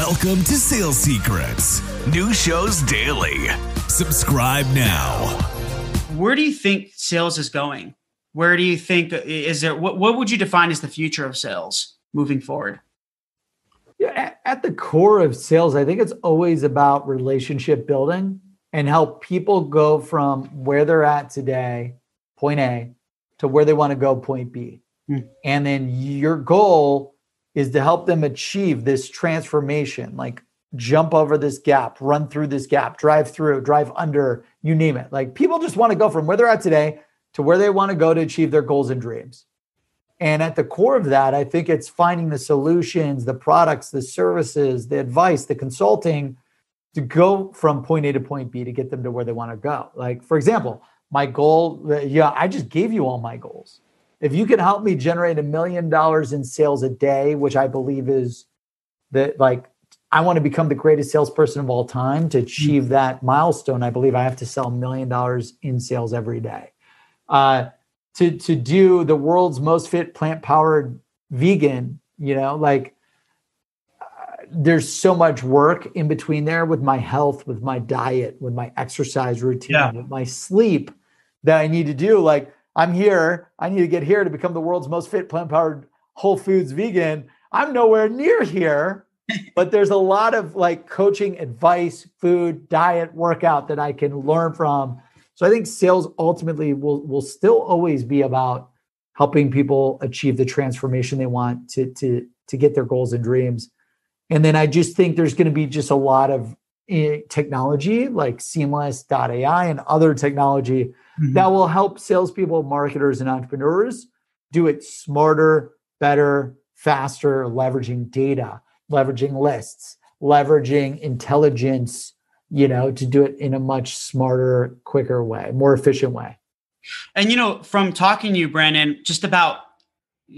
Welcome to Sales Secrets. New shows daily. Subscribe now. Where do you think sales is going? Where do you think is there what, what would you define as the future of sales moving forward? Yeah, at the core of sales, I think it's always about relationship building and help people go from where they're at today, point A, to where they want to go, point B. Mm. And then your goal is to help them achieve this transformation, like jump over this gap, run through this gap, drive through, drive under, you name it. Like people just want to go from where they're at today to where they want to go to achieve their goals and dreams. And at the core of that, I think it's finding the solutions, the products, the services, the advice, the consulting to go from point A to point B to get them to where they want to go. Like, for example, my goal, yeah, I just gave you all my goals. If you can help me generate a million dollars in sales a day, which I believe is that, like, I want to become the greatest salesperson of all time to achieve mm-hmm. that milestone. I believe I have to sell a million dollars in sales every day. Uh, to to do the world's most fit plant powered vegan you know like uh, there's so much work in between there with my health with my diet with my exercise routine yeah. with my sleep that i need to do like i'm here. I need to get here to become the world's most fit plant powered whole foods vegan. I'm nowhere near here but there's a lot of like coaching advice food diet workout that i can learn from. So I think sales ultimately will will still always be about helping people achieve the transformation they want to to to get their goals and dreams. And then I just think there's going to be just a lot of technology like seamless.ai and other technology mm-hmm. that will help salespeople, marketers, and entrepreneurs do it smarter, better, faster, leveraging data, leveraging lists, leveraging intelligence, you know, to do it in a much smarter, quicker way, more efficient way. And you know, from talking to you, Brandon, just about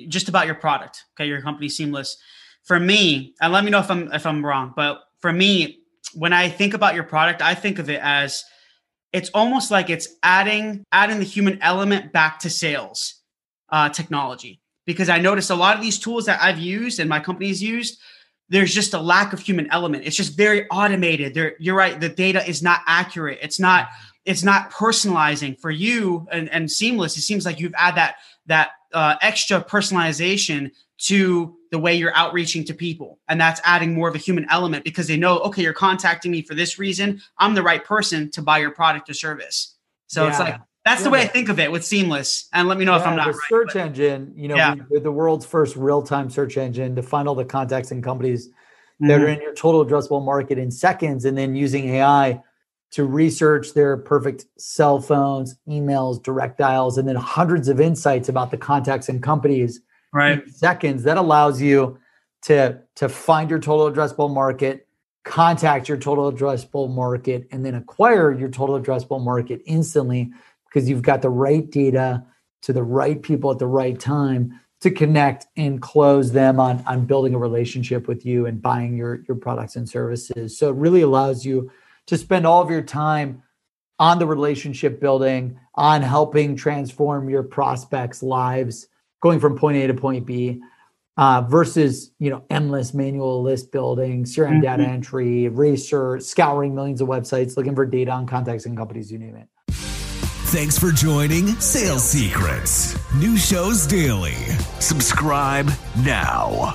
just about your product, okay, your company Seamless. For me, and let me know if I'm if I'm wrong, but for me, when I think about your product, I think of it as it's almost like it's adding adding the human element back to sales uh, technology because I noticed a lot of these tools that I've used and my company's used, there's just a lack of human element. It's just very automated. There, you're right. The data is not accurate. It's not. It's not personalizing for you and, and seamless. It seems like you've added that that uh, extra personalization to the way you're outreaching to people, and that's adding more of a human element because they know, okay, you're contacting me for this reason. I'm the right person to buy your product or service. So yeah. it's like that's yeah. the way I think of it with Seamless. And let me know yeah, if I'm not the right. Search but, engine, you know, we, the world's first real-time search engine to find all the contacts and companies mm-hmm. that are in your total addressable market in seconds, and then using AI to research their perfect cell phones, emails, direct dials, and then hundreds of insights about the contacts and companies right. in seconds. That allows you to to find your total addressable market, contact your total addressable market, and then acquire your total addressable market instantly because you've got the right data to the right people at the right time to connect and close them on, on building a relationship with you and buying your, your products and services. So it really allows you to spend all of your time on the relationship building, on helping transform your prospects' lives, going from point A to point B, uh, versus you know endless manual list building, CRM mm-hmm. data entry, research, scouring millions of websites, looking for data on contacts and companies, you name it. Thanks for joining Sales Secrets. New shows daily. Subscribe now.